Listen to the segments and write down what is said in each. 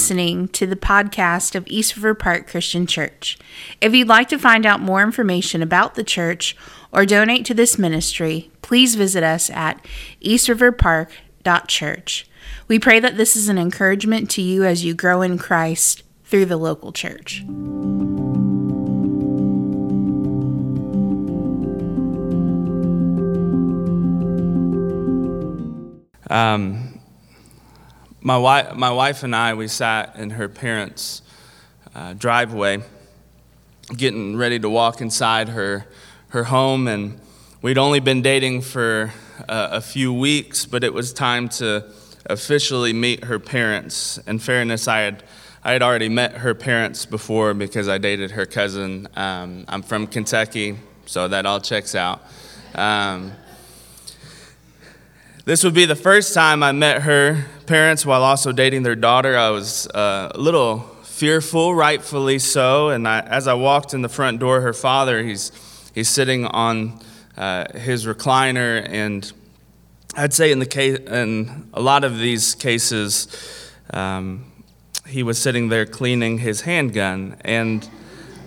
listening to the podcast of East River Park Christian Church. If you'd like to find out more information about the church or donate to this ministry, please visit us at eastriverpark.church. We pray that this is an encouragement to you as you grow in Christ through the local church. Um, my wife, my wife and I, we sat in her parents' uh, driveway, getting ready to walk inside her her home, and we'd only been dating for uh, a few weeks, but it was time to officially meet her parents. In fairness, I had I had already met her parents before because I dated her cousin. Um, I'm from Kentucky, so that all checks out. Um, this would be the first time I met her parents while also dating their daughter. I was uh, a little fearful, rightfully so. And I, as I walked in the front door, her father, he's, he's sitting on uh, his recliner. And I'd say in, the case, in a lot of these cases, um, he was sitting there cleaning his handgun. And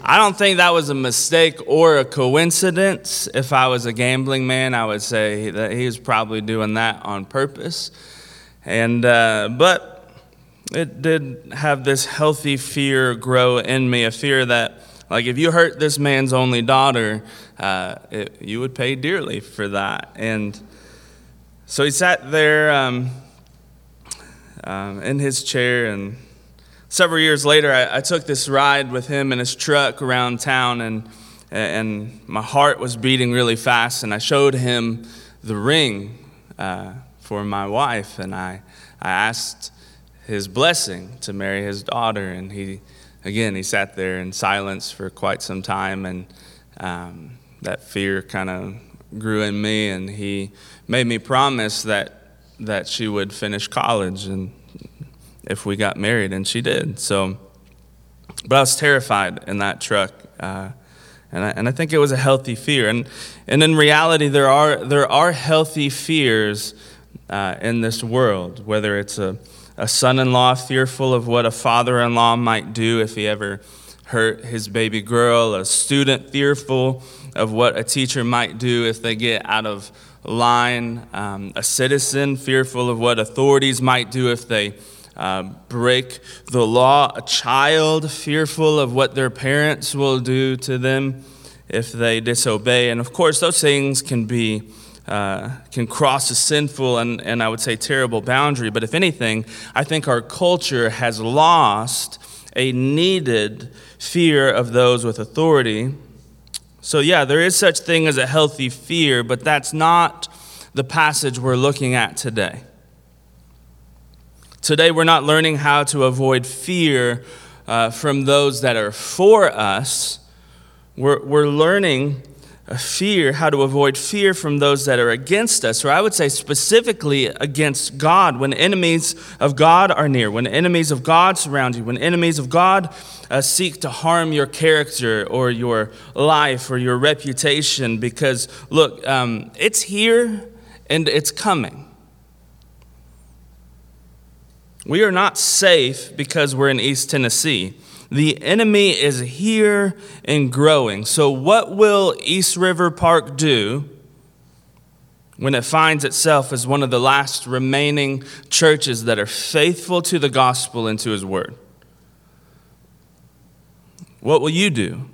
I don't think that was a mistake or a coincidence. If I was a gambling man, I would say that he was probably doing that on purpose. And uh, but it did have this healthy fear grow in me, a fear that like if you hurt this man's only daughter, uh, it, you would pay dearly for that. And so he sat there um, um, in his chair and several years later, I, I, took this ride with him in his truck around town, and, and my heart was beating really fast. And I showed him the ring uh, for my wife, and I, I asked his blessing to marry his daughter. And he, again, he sat there in silence for quite some time, and um, that fear kind of grew in me, and he made me promise that that she would finish college and if we got married, and she did. So, but I was terrified in that truck, uh, and I, and I think it was a healthy fear. And and in reality, there are there are healthy fears uh, in this world. Whether it's a a son-in-law fearful of what a father-in-law might do if he ever hurt his baby girl, a student fearful of what a teacher might do if they get out of line, um, a citizen fearful of what authorities might do if they uh, break the law, a child fearful of what their parents will do to them if they disobey. And of course, those things can be. Uh, can cross a sinful and, and I would say terrible boundary. But if anything, I think our culture has lost a needed fear of those with authority. So, yeah, there is such thing as a healthy fear, but that's not the passage we're looking at today. Today, we're not learning how to avoid fear uh, from those that are for us. We're, we're learning fear, how to avoid fear from those that are against us, or I would say specifically against God. When enemies of God are near, when enemies of God surround you, when enemies of God uh, seek to harm your character or your life or your reputation, because look, um, it's here and it's coming. We are not safe because we're in East Tennessee. The enemy is here and growing. So, what will East River Park do when it finds itself as one of the last remaining churches that are faithful to the gospel and to his word? What will you do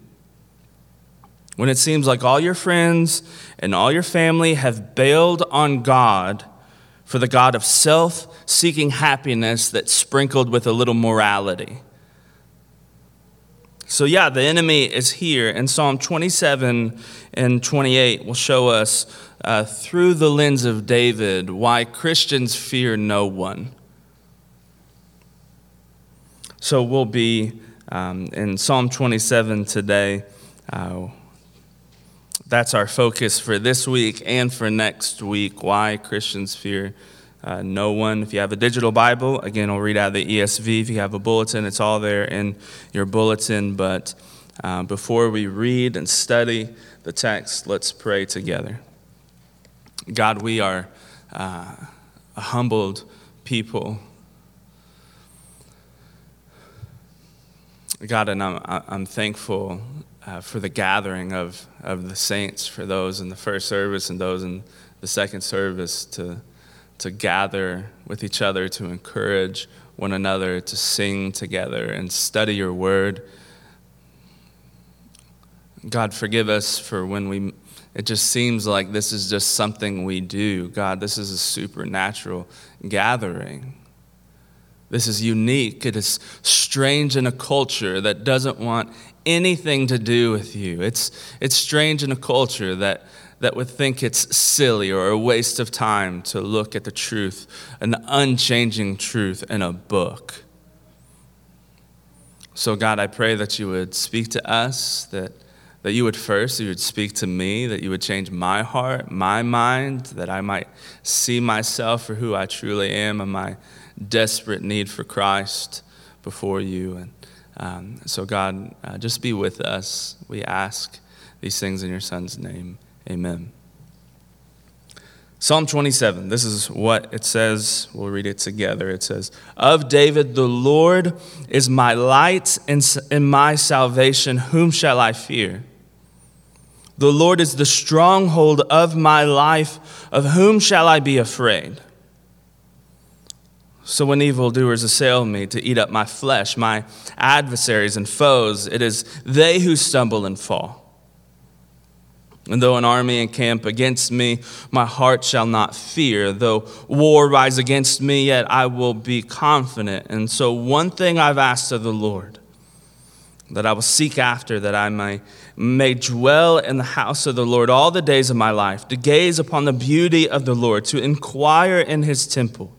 when it seems like all your friends and all your family have bailed on God for the God of self seeking happiness that's sprinkled with a little morality. So, yeah, the enemy is here, and Psalm 27 and 28 will show us uh, through the lens of David why Christians fear no one. So, we'll be um, in Psalm 27 today. Uh, that's our focus for this week and for next week why Christians fear uh, no one. If you have a digital Bible, again, I'll read out the ESV. If you have a bulletin, it's all there in your bulletin. But uh, before we read and study the text, let's pray together. God, we are uh, a humbled people. God, and I'm, I'm thankful uh, for the gathering of, of the saints, for those in the first service and those in the second service to, to gather with each other, to encourage one another, to sing together and study your word. God, forgive us for when we, it just seems like this is just something we do. God, this is a supernatural gathering. This is unique. It is strange in a culture that doesn't want anything to do with you. It's, it's strange in a culture that, that would think it's silly or a waste of time to look at the truth, an unchanging truth in a book. So, God, I pray that you would speak to us, that, that you would first, you would speak to me, that you would change my heart, my mind, that I might see myself for who I truly am and my desperate need for Christ before you. And um, so, God, uh, just be with us. We ask these things in your Son's name. Amen. Psalm 27, this is what it says. We'll read it together. It says, Of David, the Lord is my light and my salvation. Whom shall I fear? The Lord is the stronghold of my life. Of whom shall I be afraid? So when evildoers assail me to eat up my flesh, my adversaries and foes, it is they who stumble and fall. And though an army encamp against me, my heart shall not fear. Though war rise against me, yet I will be confident. And so, one thing I've asked of the Lord that I will seek after, that I may, may dwell in the house of the Lord all the days of my life, to gaze upon the beauty of the Lord, to inquire in his temple.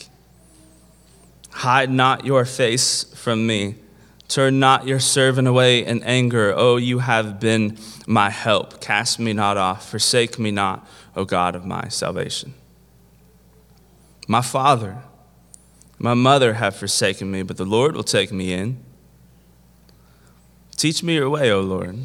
Hide not your face from me. Turn not your servant away in anger. Oh, you have been my help. Cast me not off. Forsake me not, O God of my salvation. My father, my mother have forsaken me, but the Lord will take me in. Teach me your way, O Lord.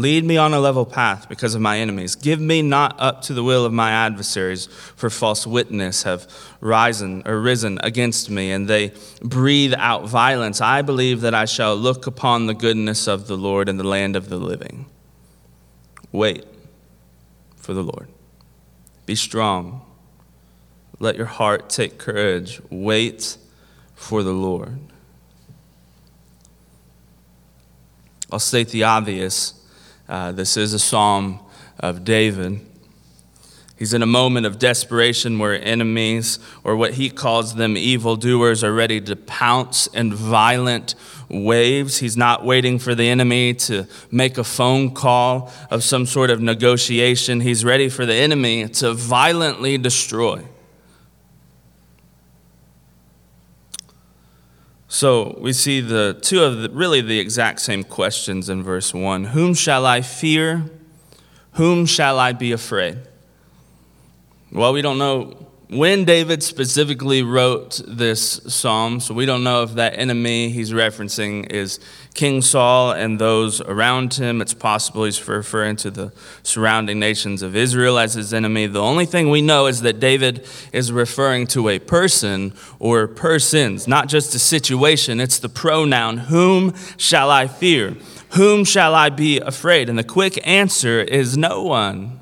Lead me on a level path because of my enemies. Give me not up to the will of my adversaries, for false witness have risen risen against me, and they breathe out violence. I believe that I shall look upon the goodness of the Lord in the land of the living. Wait for the Lord. Be strong. Let your heart take courage. Wait for the Lord. I'll state the obvious uh, this is a psalm of David. He's in a moment of desperation where enemies, or what he calls them evildoers, are ready to pounce in violent waves. He's not waiting for the enemy to make a phone call of some sort of negotiation. He's ready for the enemy to violently destroy. So we see the two of the, really the exact same questions in verse 1. Whom shall I fear? Whom shall I be afraid? Well, we don't know when David specifically wrote this psalm, so we don't know if that enemy he's referencing is King Saul and those around him. It's possible he's referring to the surrounding nations of Israel as his enemy. The only thing we know is that David is referring to a person or persons, not just a situation. It's the pronoun, whom shall I fear? Whom shall I be afraid? And the quick answer is no one.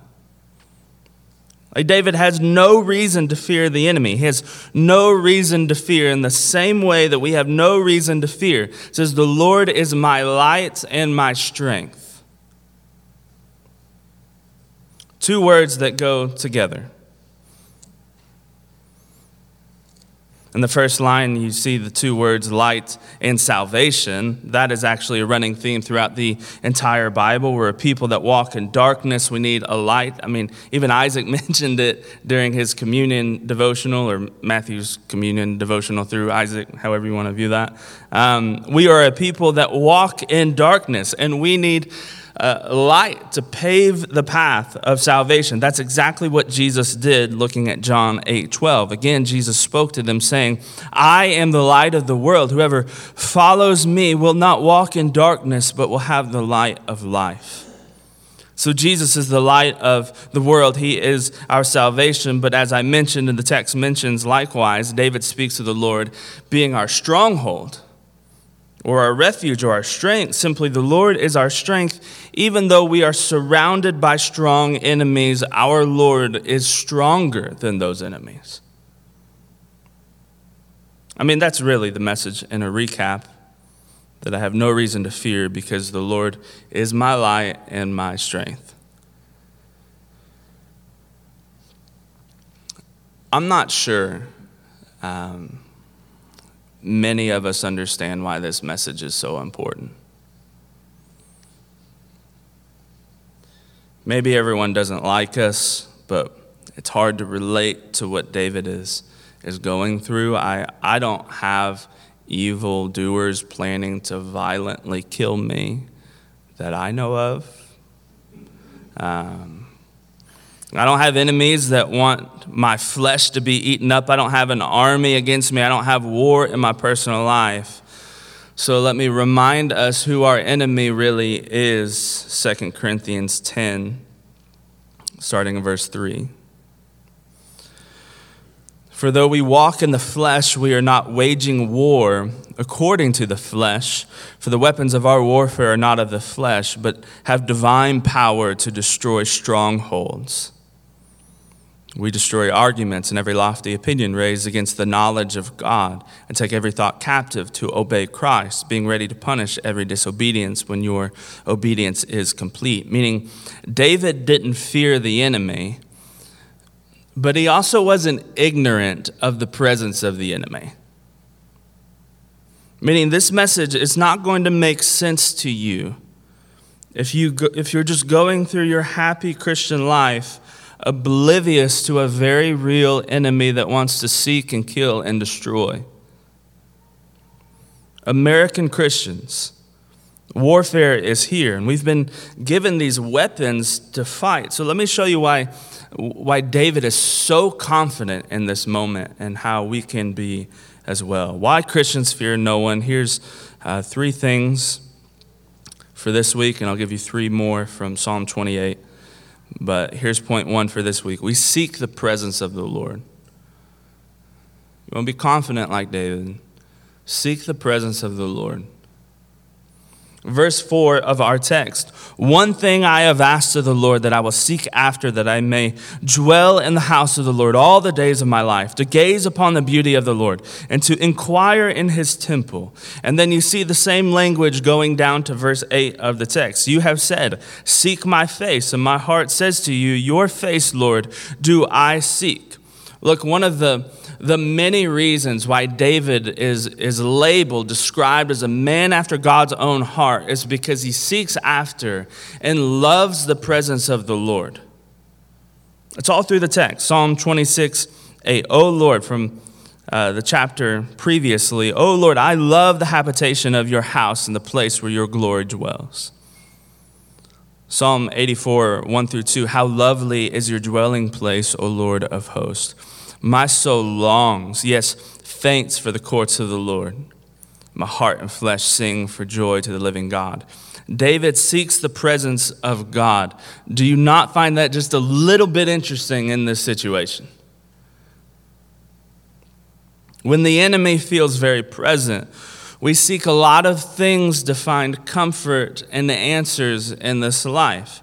Like David has no reason to fear the enemy. He has no reason to fear in the same way that we have no reason to fear. It says, The Lord is my light and my strength. Two words that go together. In the first line, you see the two words light and salvation. That is actually a running theme throughout the entire Bible. We're a people that walk in darkness. We need a light. I mean, even Isaac mentioned it during his communion devotional or Matthew's communion devotional through Isaac, however you want to view that. Um, we are a people that walk in darkness, and we need uh, light to pave the path of salvation. That's exactly what Jesus did looking at John 8 12. Again, Jesus spoke to them, saying, I am the light of the world. Whoever follows me will not walk in darkness, but will have the light of life. So, Jesus is the light of the world. He is our salvation. But as I mentioned, and the text mentions likewise, David speaks of the Lord being our stronghold or our refuge or our strength. Simply, the Lord is our strength. Even though we are surrounded by strong enemies, our Lord is stronger than those enemies. I mean, that's really the message in a recap that I have no reason to fear because the Lord is my light and my strength. I'm not sure. Um, many of us understand why this message is so important. Maybe everyone doesn't like us, but it's hard to relate to what David is, is going through. I, I don't have evil doers planning to violently kill me that I know of. Um, I don't have enemies that want my flesh to be eaten up. I don't have an army against me. I don't have war in my personal life. So let me remind us who our enemy really is 2 Corinthians 10, starting in verse 3. For though we walk in the flesh, we are not waging war according to the flesh. For the weapons of our warfare are not of the flesh, but have divine power to destroy strongholds. We destroy arguments and every lofty opinion raised against the knowledge of God, and take every thought captive to obey Christ, being ready to punish every disobedience when your obedience is complete. Meaning, David didn't fear the enemy, but he also wasn't ignorant of the presence of the enemy. Meaning, this message is not going to make sense to you if, you go, if you're just going through your happy Christian life oblivious to a very real enemy that wants to seek and kill and destroy. American Christians, warfare is here, and we've been given these weapons to fight. So let me show you why, why David is so confident in this moment and how we can be as well. Why Christians fear no one. Here's uh, three things for this week, and I'll give you three more from Psalm 28. But here's point one for this week we seek the presence of the Lord. You want to be confident like David. Seek the presence of the Lord. Verse 4 of our text One thing I have asked of the Lord that I will seek after, that I may dwell in the house of the Lord all the days of my life, to gaze upon the beauty of the Lord, and to inquire in his temple. And then you see the same language going down to verse 8 of the text. You have said, Seek my face, and my heart says to you, Your face, Lord, do I seek. Look, one of the the many reasons why David is, is labeled, described as a man after God's own heart is because he seeks after and loves the presence of the Lord. It's all through the text. Psalm 26, 8. Oh Lord, from uh, the chapter previously, O Lord, I love the habitation of your house and the place where your glory dwells. Psalm 84, 1 through 2. How lovely is your dwelling place, O Lord of hosts. My soul longs, yes, faints for the courts of the Lord. My heart and flesh sing for joy to the living God. David seeks the presence of God. Do you not find that just a little bit interesting in this situation? When the enemy feels very present, we seek a lot of things to find comfort and the answers in this life.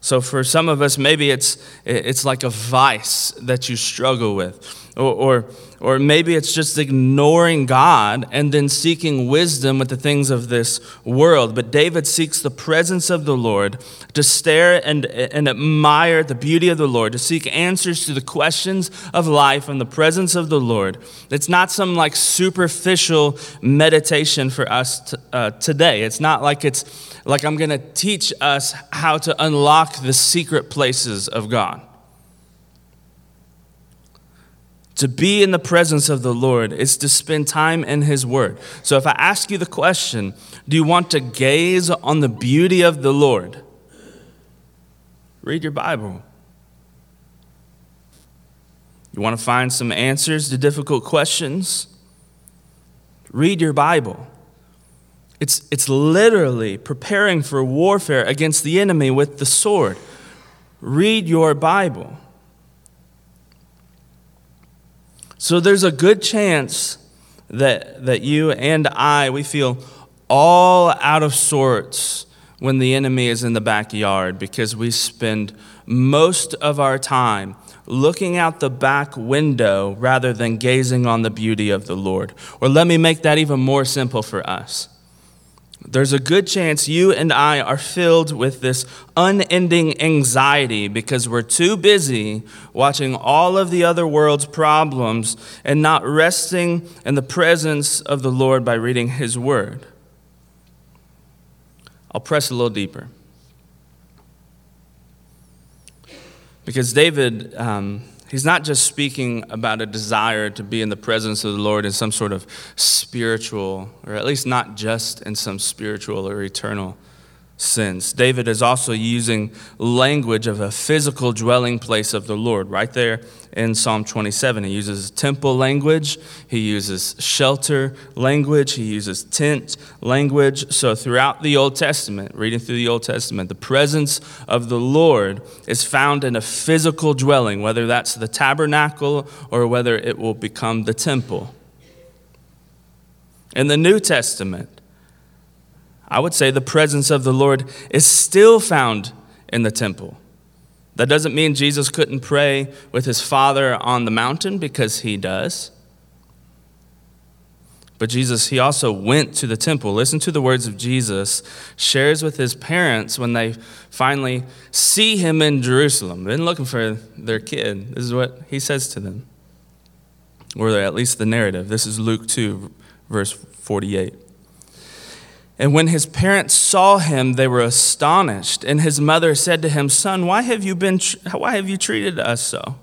So for some of us, maybe it's, it's like a vice that you struggle with. Or, or or maybe it's just ignoring God and then seeking wisdom with the things of this world. But David seeks the presence of the Lord to stare and, and admire the beauty of the Lord, to seek answers to the questions of life in the presence of the Lord. It's not some like superficial meditation for us to, uh, today. It's not like it's like I'm going to teach us how to unlock the secret places of God. To be in the presence of the Lord is to spend time in His Word. So if I ask you the question, do you want to gaze on the beauty of the Lord? Read your Bible. You want to find some answers to difficult questions? Read your Bible. It's, it's literally preparing for warfare against the enemy with the sword. Read your Bible. So there's a good chance that, that you and I, we feel all out of sorts when the enemy is in the backyard because we spend most of our time looking out the back window rather than gazing on the beauty of the Lord. Or let me make that even more simple for us there's a good chance you and I are filled with this unending anxiety because we're too busy watching all of the other world's problems and not resting in the presence of the Lord by reading His Word. I'll press a little deeper. Because David. Um, He's not just speaking about a desire to be in the presence of the Lord in some sort of spiritual, or at least not just in some spiritual or eternal sins. David is also using language of a physical dwelling place of the Lord. Right there in Psalm 27, he uses temple language, he uses shelter language, he uses tent language. So, throughout the Old Testament, reading through the Old Testament, the presence of the Lord is found in a physical dwelling, whether that's the tabernacle or whether it will become the temple. In the New Testament, I would say the presence of the Lord is still found in the temple. That doesn't mean Jesus couldn't pray with his Father on the mountain, because he does. But Jesus, he also went to the temple. Listen to the words of Jesus, shares with his parents when they finally see him in Jerusalem. They've been looking for their kid. This is what he says to them, or at least the narrative. This is Luke 2, verse 48. And when his parents saw him, they were astonished. And his mother said to him, Son, why have you, been, why have you treated us so?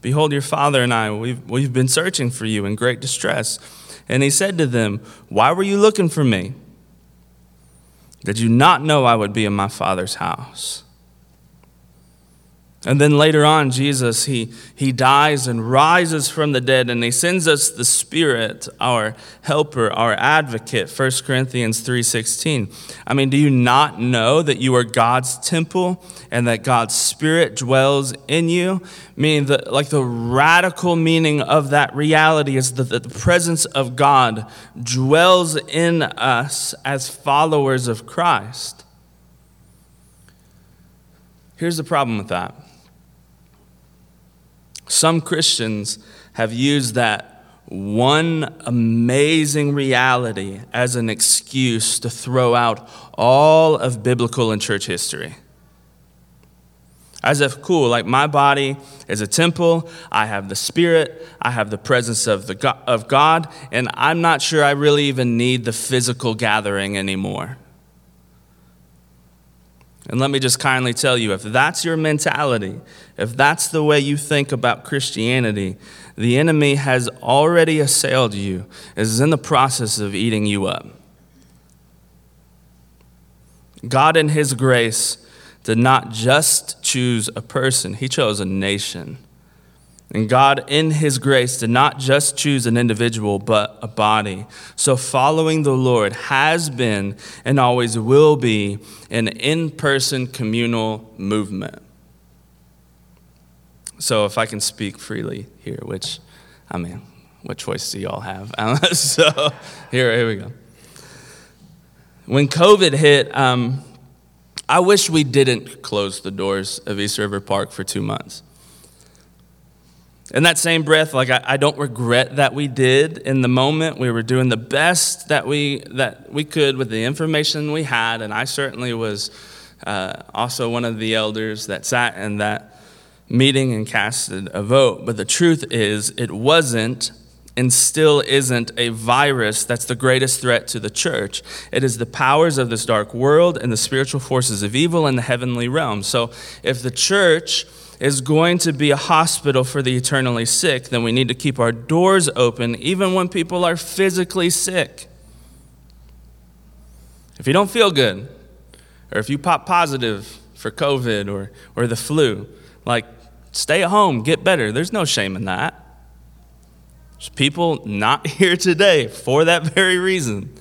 Behold, your father and I, we've, we've been searching for you in great distress. And he said to them, Why were you looking for me? Did you not know I would be in my father's house? And then later on, Jesus, he, he dies and rises from the dead, and he sends us the Spirit, our helper, our advocate, 1 Corinthians 3.16. I mean, do you not know that you are God's temple and that God's Spirit dwells in you? Meaning, the, like the radical meaning of that reality is that the presence of God dwells in us as followers of Christ. Here's the problem with that some Christians have used that one amazing reality as an excuse to throw out all of biblical and church history. As if, cool, like my body is a temple, I have the Spirit, I have the presence of, the God, of God, and I'm not sure I really even need the physical gathering anymore. And let me just kindly tell you if that's your mentality, if that's the way you think about Christianity, the enemy has already assailed you, is in the process of eating you up. God, in His grace, did not just choose a person, He chose a nation. And God, in His grace, did not just choose an individual, but a body. So, following the Lord has been and always will be an in person communal movement. So, if I can speak freely here, which, I mean, what choice do y'all have? so, here, here we go. When COVID hit, um, I wish we didn't close the doors of East River Park for two months. In that same breath, like I, I, don't regret that we did in the moment. We were doing the best that we that we could with the information we had, and I certainly was uh, also one of the elders that sat in that meeting and casted a vote. But the truth is, it wasn't and still isn't a virus that's the greatest threat to the church. It is the powers of this dark world and the spiritual forces of evil in the heavenly realm. So if the church is going to be a hospital for the eternally sick, then we need to keep our doors open even when people are physically sick. If you don't feel good, or if you pop positive for COVID or, or the flu, like stay at home, get better. There's no shame in that. There's people not here today for that very reason.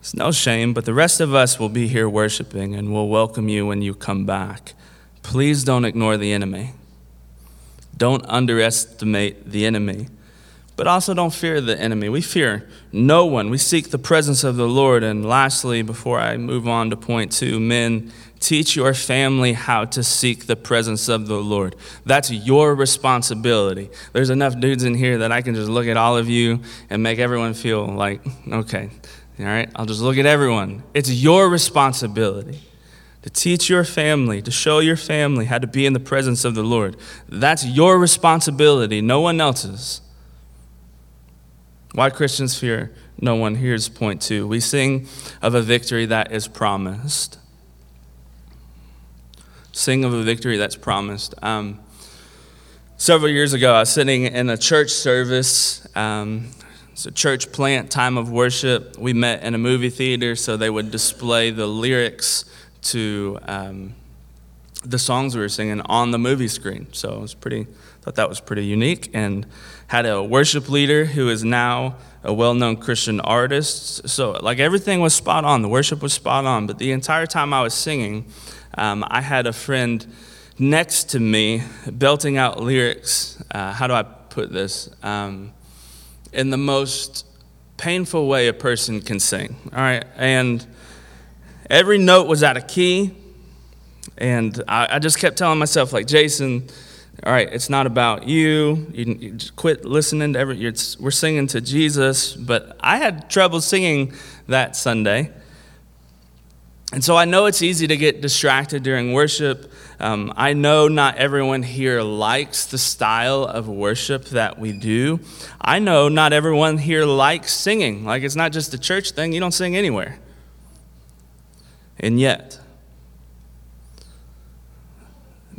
It's no shame, but the rest of us will be here worshiping and we'll welcome you when you come back. Please don't ignore the enemy. Don't underestimate the enemy. But also don't fear the enemy. We fear no one. We seek the presence of the Lord. And lastly, before I move on to point two, men, teach your family how to seek the presence of the Lord. That's your responsibility. There's enough dudes in here that I can just look at all of you and make everyone feel like, okay, all right? I'll just look at everyone. It's your responsibility to teach your family, to show your family how to be in the presence of the Lord. That's your responsibility, no one else's. Why Christians fear no one. Here's point two. We sing of a victory that is promised. Sing of a victory that's promised. Um, several years ago, I was sitting in a church service. Um, it's a church plant time of worship. We met in a movie theater, so they would display the lyrics to um, the songs we were singing on the movie screen. So it was pretty. Thought that was pretty unique, and had a worship leader who is now a well-known Christian artist. So like everything was spot on. The worship was spot on. But the entire time I was singing, um, I had a friend next to me belting out lyrics. Uh, how do I put this? Um, in the most painful way a person can sing. All right, and every note was out of key, and I, I just kept telling myself, like, Jason, all right, it's not about you. You, you quit listening to every. we're singing to Jesus, but I had trouble singing that Sunday. And so I know it's easy to get distracted during worship. Um, I know not everyone here likes the style of worship that we do. I know not everyone here likes singing. Like it's not just a church thing, you don't sing anywhere. And yet,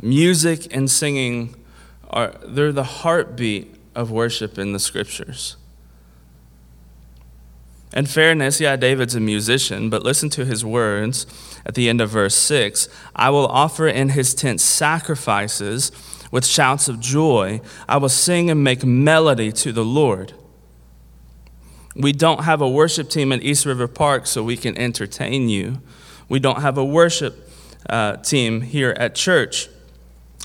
music and singing are they're the heartbeat of worship in the scriptures. In fairness, yeah, David's a musician, but listen to his words at the end of verse 6 I will offer in his tent sacrifices with shouts of joy. I will sing and make melody to the Lord. We don't have a worship team at East River Park so we can entertain you. We don't have a worship uh, team here at church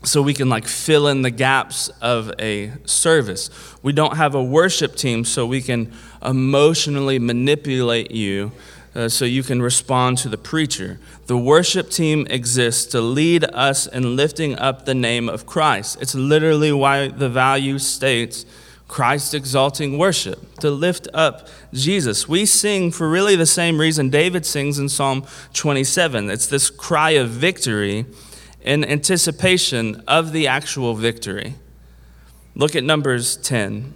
so we can like fill in the gaps of a service. We don't have a worship team so we can emotionally manipulate you uh, so you can respond to the preacher. The worship team exists to lead us in lifting up the name of Christ. It's literally why the value states Christ exalting worship, to lift up Jesus. We sing for really the same reason David sings in Psalm 27. It's this cry of victory in anticipation of the actual victory. Look at Numbers 10.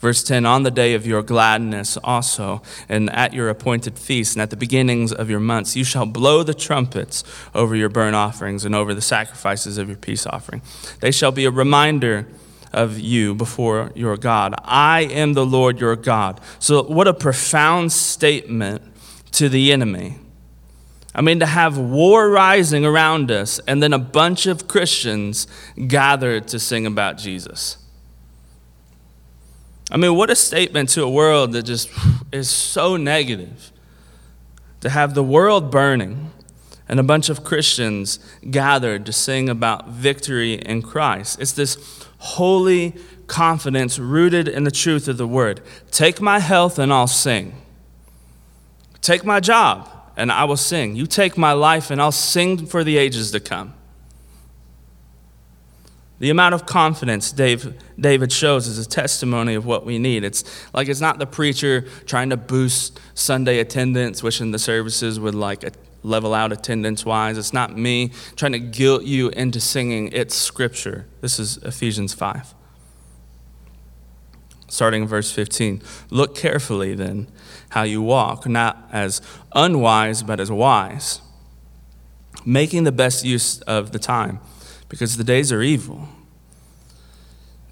Verse 10 On the day of your gladness also, and at your appointed feast, and at the beginnings of your months, you shall blow the trumpets over your burnt offerings and over the sacrifices of your peace offering. They shall be a reminder of you before your God. I am the Lord your God. So, what a profound statement to the enemy. I mean, to have war rising around us and then a bunch of Christians gathered to sing about Jesus. I mean, what a statement to a world that just is so negative. To have the world burning and a bunch of Christians gathered to sing about victory in Christ. It's this holy confidence rooted in the truth of the word. Take my health and I'll sing. Take my job and I will sing. You take my life, and I'll sing for the ages to come. The amount of confidence Dave, David shows is a testimony of what we need. It's like it's not the preacher trying to boost Sunday attendance, wishing the services would like level out attendance wise. It's not me trying to guilt you into singing. It's Scripture. This is Ephesians 5. Starting in verse 15. Look carefully then how you walk, not as unwise, but as wise, making the best use of the time because the days are evil.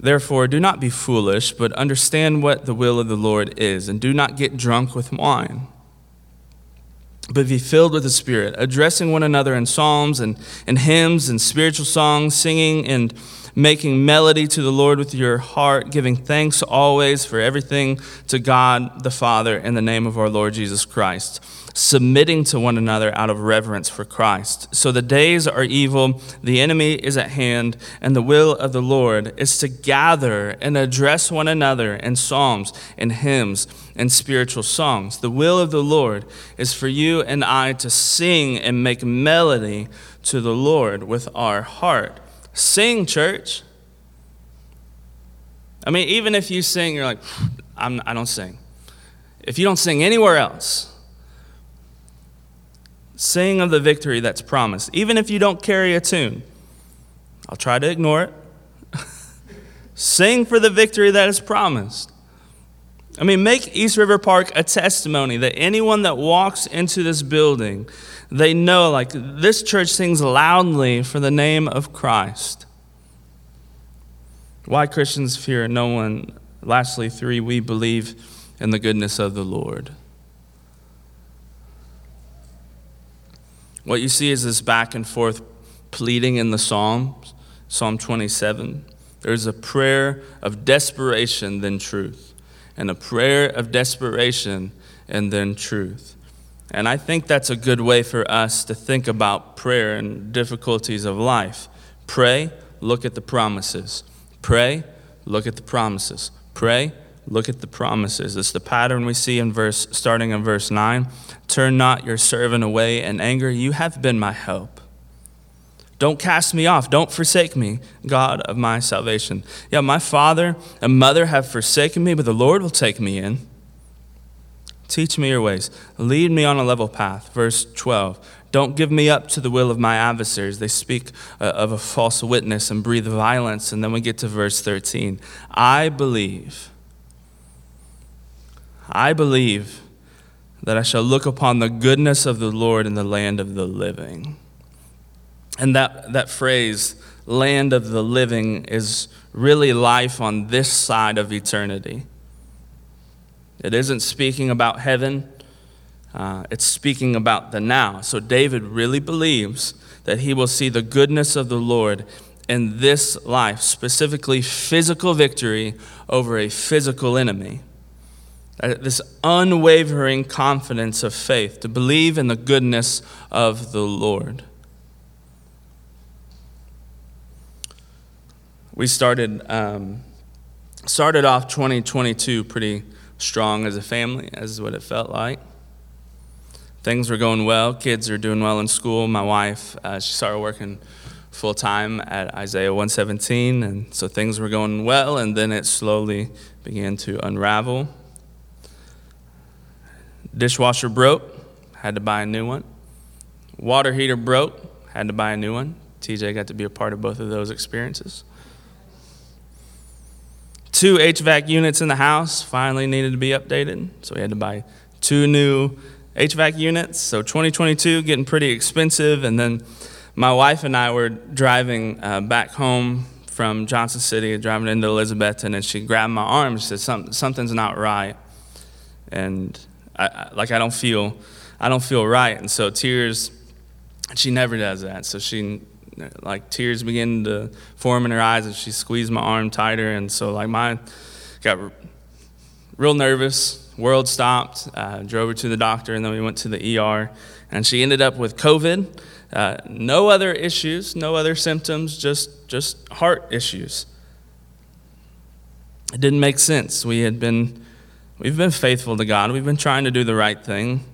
Therefore, do not be foolish, but understand what the will of the Lord is, and do not get drunk with wine, but be filled with the Spirit, addressing one another in psalms and, and hymns and spiritual songs, singing and making melody to the Lord with your heart, giving thanks always for everything to God the Father in the name of our Lord Jesus Christ submitting to one another out of reverence for Christ. So the days are evil, the enemy is at hand, and the will of the Lord is to gather and address one another in psalms and hymns and spiritual songs. The will of the Lord is for you and I to sing and make melody to the Lord with our heart. Sing, church. I mean, even if you sing, you're like, I'm, I don't sing. If you don't sing anywhere else, Sing of the victory that's promised, even if you don't carry a tune. I'll try to ignore it. Sing for the victory that is promised. I mean, make East River Park a testimony that anyone that walks into this building, they know, like, this church sings loudly for the name of Christ. Why Christians fear no one. Lastly, three, we believe in the goodness of the Lord. What you see is this back and forth pleading in the Psalms, Psalm 27. There's a prayer of desperation, then truth, and a prayer of desperation, and then truth. And I think that's a good way for us to think about prayer and difficulties of life. Pray, look at the promises. Pray, look at the promises. Pray, look at the promises. It's the pattern we see in verse starting in verse 9. Turn not your servant away in anger. You have been my help. Don't cast me off. Don't forsake me, God of my salvation. Yeah, my father and mother have forsaken me, but the Lord will take me in. Teach me your ways. Lead me on a level path. Verse 12. Don't give me up to the will of my adversaries. They speak uh, of a false witness and breathe violence. And then we get to verse 13. I believe I believe that I shall look upon the goodness of the Lord in the land of the living. And that, that phrase, land of the living, is really life on this side of eternity. It isn't speaking about heaven, uh, it's speaking about the now. So David really believes that he will see the goodness of the Lord in this life, specifically physical victory over a physical enemy. Uh, this unwavering confidence of faith, to believe in the goodness of the Lord. We started, um, started off 2022 pretty strong as a family, as is what it felt like. Things were going well. Kids are doing well in school. My wife, uh, she started working full time at Isaiah 117, and so things were going well, and then it slowly began to unravel. Dishwasher broke, had to buy a new one. Water heater broke, had to buy a new one. TJ got to be a part of both of those experiences. Two HVAC units in the house finally needed to be updated, so we had to buy two new HVAC units. So 2022 getting pretty expensive, and then my wife and I were driving uh, back home from Johnson City, driving into Elizabethton, and she grabbed my arm. and said, Some, "Something's not right," and I, I, like I don't feel, I don't feel right. And so tears, she never does that. So she, like tears begin to form in her eyes, and she squeezed my arm tighter. And so like mine got real nervous. World stopped. Uh, drove her to the doctor, and then we went to the ER. And she ended up with COVID. Uh, no other issues, no other symptoms, just just heart issues. It didn't make sense. We had been We've been faithful to God. We've been trying to do the right thing.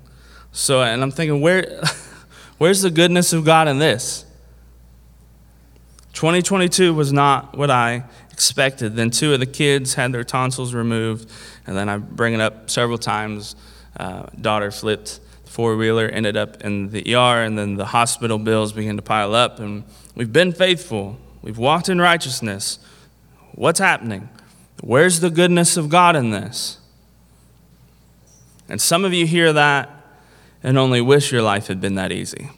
So, and I'm thinking, where, where's the goodness of God in this? 2022 was not what I expected. Then two of the kids had their tonsils removed, and then I bring it up several times. Uh, daughter flipped four wheeler, ended up in the ER, and then the hospital bills began to pile up. And we've been faithful, we've walked in righteousness. What's happening? Where's the goodness of God in this? And some of you hear that and only wish your life had been that easy.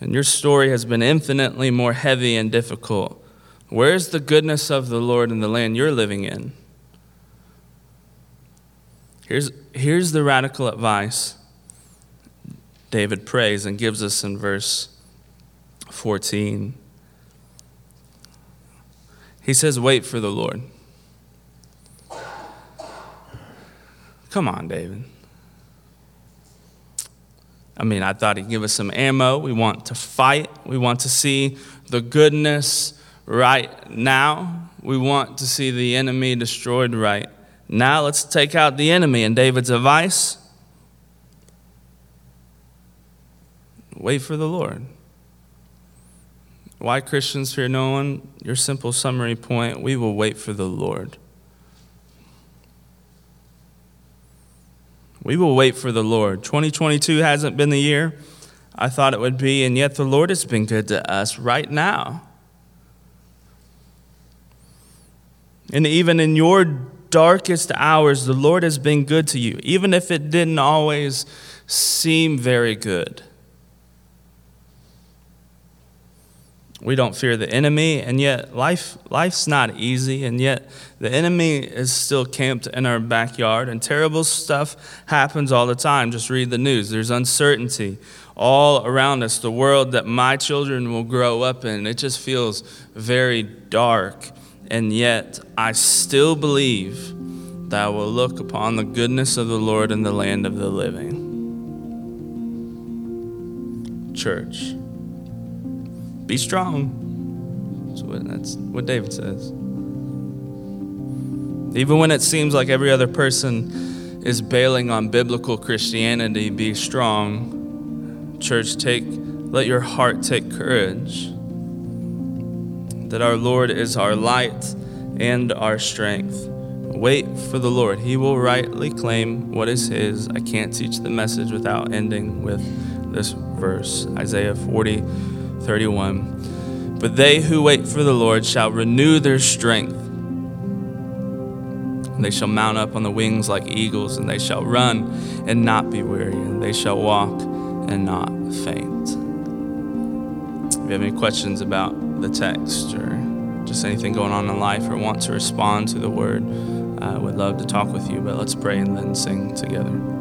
And your story has been infinitely more heavy and difficult. Where's the goodness of the Lord in the land you're living in? Here's, here's the radical advice David prays and gives us in verse 14. He says, Wait for the Lord. Come on, David. I mean, I thought he'd give us some ammo. We want to fight. We want to see the goodness right now. We want to see the enemy destroyed right now let's take out the enemy. And David's advice wait for the Lord. Why Christians fear no one? Your simple summary point we will wait for the Lord. We will wait for the Lord. 2022 hasn't been the year I thought it would be, and yet the Lord has been good to us right now. And even in your darkest hours, the Lord has been good to you, even if it didn't always seem very good. We don't fear the enemy, and yet life, life's not easy, and yet the enemy is still camped in our backyard, and terrible stuff happens all the time. Just read the news. There's uncertainty all around us, the world that my children will grow up in. It just feels very dark and yet I still believe that I will look upon the goodness of the Lord in the land of the living. Church, be strong. That's what, that's what David says. Even when it seems like every other person is bailing on biblical Christianity, be strong. Church, take let your heart take courage that our Lord is our light and our strength. Wait for the Lord. He will rightly claim what is His. I can't teach the message without ending with this verse Isaiah 40, 31. But they who wait for the Lord shall renew their strength. They shall mount up on the wings like eagles, and they shall run and not be weary, and they shall walk and not faint. If you have any questions about the text or just anything going on in life or want to respond to the word, uh, I would love to talk with you. But let's pray and then sing together.